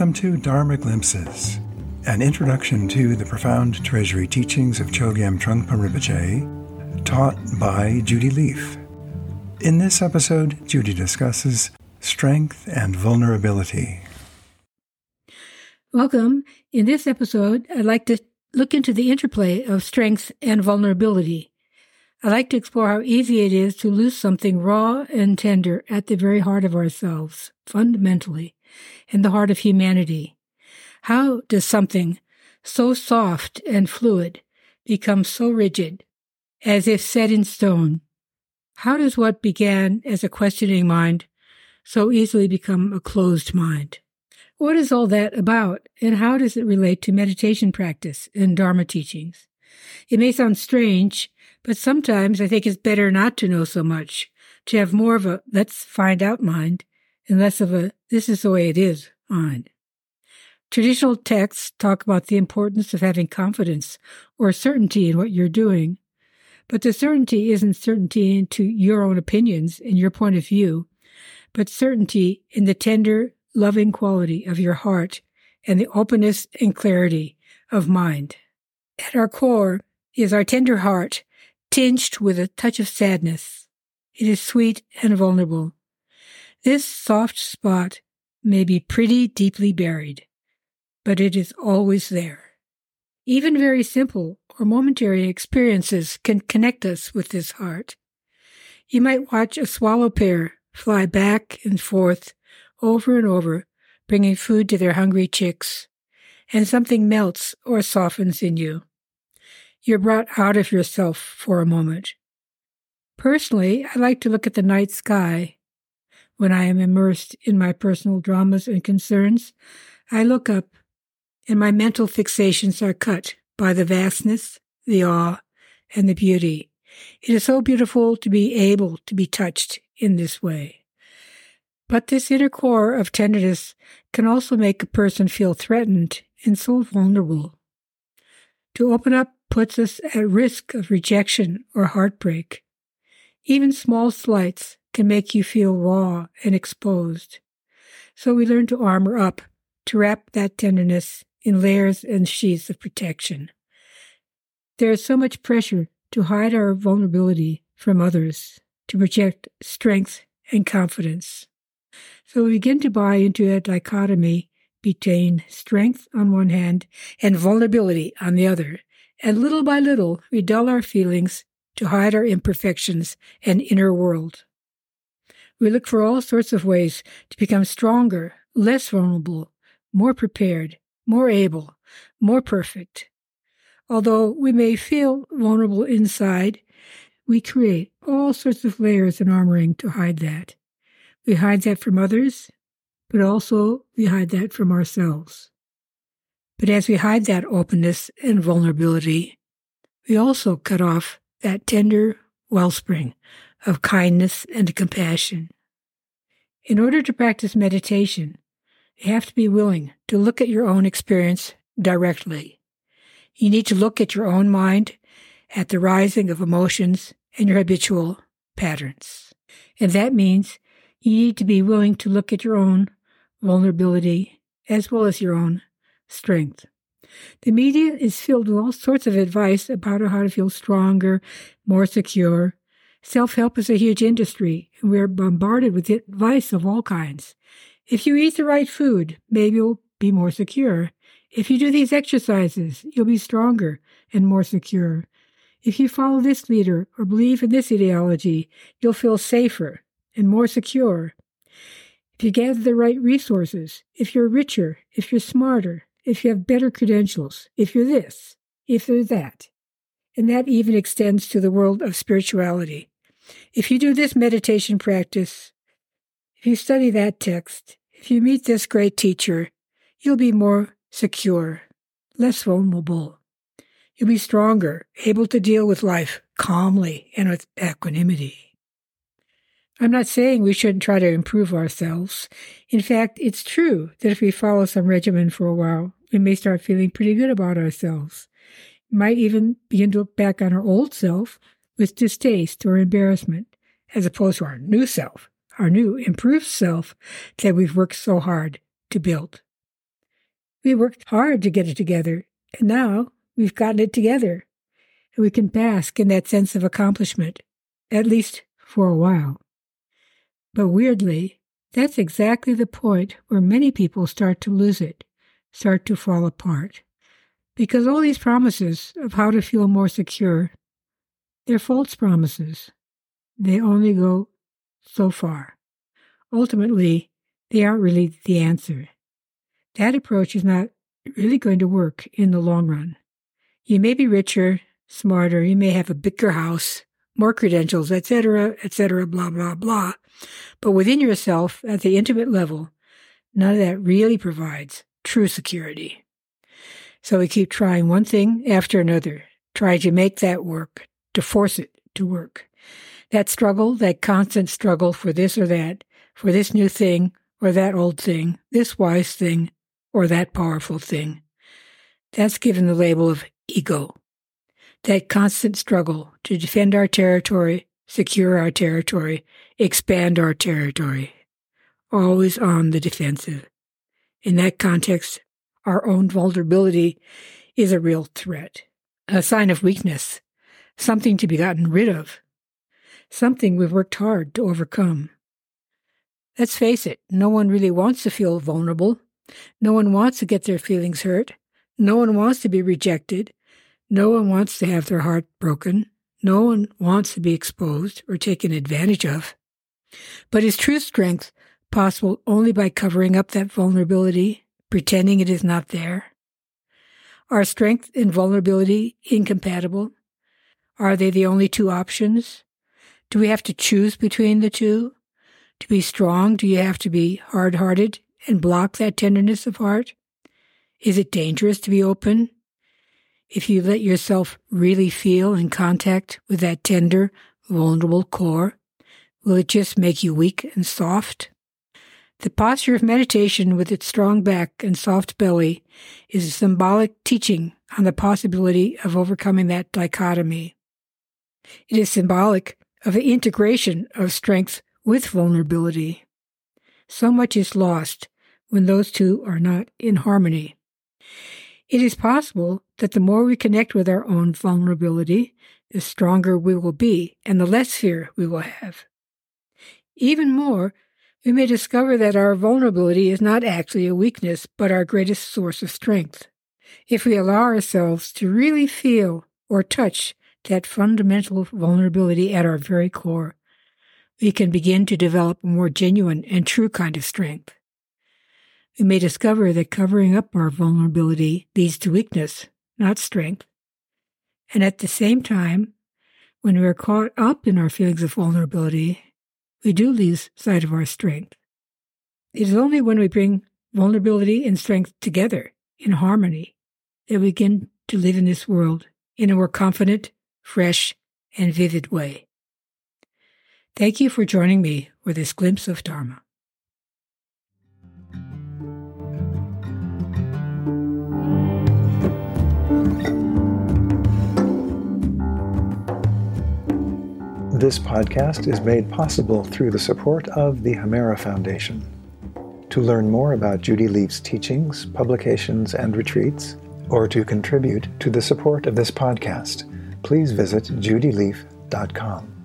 Welcome to Dharma Glimpses, an introduction to the profound treasury teachings of Chogyam Trungpa Rinpoche, taught by Judy Lief. In this episode, Judy discusses strength and vulnerability. Welcome. In this episode, I'd like to look into the interplay of strength and vulnerability. I'd like to explore how easy it is to lose something raw and tender at the very heart of ourselves, fundamentally, in the heart of humanity. How does something so soft and fluid become so rigid, as if set in stone? How does what began as a questioning mind so easily become a closed mind? What is all that about, and how does it relate to meditation practice and Dharma teachings? It may sound strange, but sometimes I think it's better not to know so much, to have more of a let's find out mind and less of a this is the way it is on. Traditional texts talk about the importance of having confidence or certainty in what you're doing, but the certainty isn't certainty into your own opinions and your point of view, but certainty in the tender, loving quality of your heart and the openness and clarity of mind. At our core is our tender heart tinged with a touch of sadness. It is sweet and vulnerable. This soft spot may be pretty deeply buried, but it is always there. Even very simple or momentary experiences can connect us with this heart. You might watch a swallow pair fly back and forth over and over, bringing food to their hungry chicks, and something melts or softens in you. You're brought out of yourself for a moment. Personally, I like to look at the night sky. When I am immersed in my personal dramas and concerns, I look up, and my mental fixations are cut by the vastness, the awe, and the beauty. It is so beautiful to be able to be touched in this way. But this inner core of tenderness can also make a person feel threatened and so vulnerable. To open up puts us at risk of rejection or heartbreak. Even small slights can make you feel raw and exposed. So we learn to armor up, to wrap that tenderness in layers and sheaths of protection. There is so much pressure to hide our vulnerability from others, to project strength and confidence. So we begin to buy into a dichotomy between strength on one hand and vulnerability on the other, and little by little, we dull our feelings to hide our imperfections and inner world. We look for all sorts of ways to become stronger, less vulnerable, more prepared, more able, more perfect. Although we may feel vulnerable inside, we create all sorts of layers and armoring to hide that. We hide that from others, but also we hide that from ourselves. But as we hide that openness and vulnerability, we also cut off that tender wellspring of kindness and compassion. In order to practice meditation, you have to be willing to look at your own experience directly. You need to look at your own mind, at the rising of emotions and your habitual patterns. And that means you need to be willing to look at your own vulnerability as well as your own strength. The media is filled with all sorts of advice about how to feel stronger, more secure. Self help is a huge industry, and we are bombarded with advice of all kinds. If you eat the right food, maybe you'll be more secure. If you do these exercises, you'll be stronger and more secure. If you follow this leader or believe in this ideology, you'll feel safer and more secure. If you gather the right resources, if you're richer, if you're smarter, if you have better credentials, if you're this, if you're that. And that even extends to the world of spirituality. If you do this meditation practice, if you study that text, if you meet this great teacher, you'll be more secure, less vulnerable. You'll be stronger, able to deal with life calmly and with equanimity. I'm not saying we shouldn't try to improve ourselves. In fact, it's true that if we follow some regimen for a while, we may start feeling pretty good about ourselves. Might even begin to look back on our old self with distaste or embarrassment, as opposed to our new self, our new improved self that we've worked so hard to build. We worked hard to get it together, and now we've gotten it together. And we can bask in that sense of accomplishment, at least for a while. But weirdly, that's exactly the point where many people start to lose it, start to fall apart. Because all these promises of how to feel more secure, they're false promises. They only go so far. Ultimately, they aren't really the answer. That approach is not really going to work in the long run. You may be richer, smarter, you may have a bigger house, more credentials, etc., etc., blah, blah, blah. But within yourself, at the intimate level, none of that really provides true security. So we keep trying one thing after another, try to make that work, to force it to work. That struggle, that constant struggle for this or that, for this new thing or that old thing, this wise thing or that powerful thing. That's given the label of ego. That constant struggle to defend our territory, secure our territory, expand our territory, always on the defensive. In that context, our own vulnerability is a real threat, a sign of weakness, something to be gotten rid of, something we've worked hard to overcome. Let's face it, no one really wants to feel vulnerable. No one wants to get their feelings hurt. No one wants to be rejected. No one wants to have their heart broken. No one wants to be exposed or taken advantage of. But is true strength possible only by covering up that vulnerability, pretending it is not there? Are strength and vulnerability incompatible? Are they the only two options? Do we have to choose between the two? To be strong, do you have to be hard hearted and block that tenderness of heart? Is it dangerous to be open? If you let yourself really feel in contact with that tender, vulnerable core, will it just make you weak and soft? The posture of meditation with its strong back and soft belly is a symbolic teaching on the possibility of overcoming that dichotomy. It is symbolic of the integration of strength with vulnerability. So much is lost when those two are not in harmony. It is possible that the more we connect with our own vulnerability, the stronger we will be and the less fear we will have. Even more, we may discover that our vulnerability is not actually a weakness, but our greatest source of strength. If we allow ourselves to really feel or touch that fundamental vulnerability at our very core, we can begin to develop a more genuine and true kind of strength. We may discover that covering up our vulnerability leads to weakness, not strength. And at the same time, when we are caught up in our feelings of vulnerability, we do lose sight of our strength. It is only when we bring vulnerability and strength together in harmony that we begin to live in this world in a more confident, fresh, and vivid way. Thank you for joining me for this glimpse of Dharma. This podcast is made possible through the support of the Hemera Foundation. To learn more about Judy Lief's teachings, publications, and retreats, or to contribute to the support of this podcast, please visit judylief.com.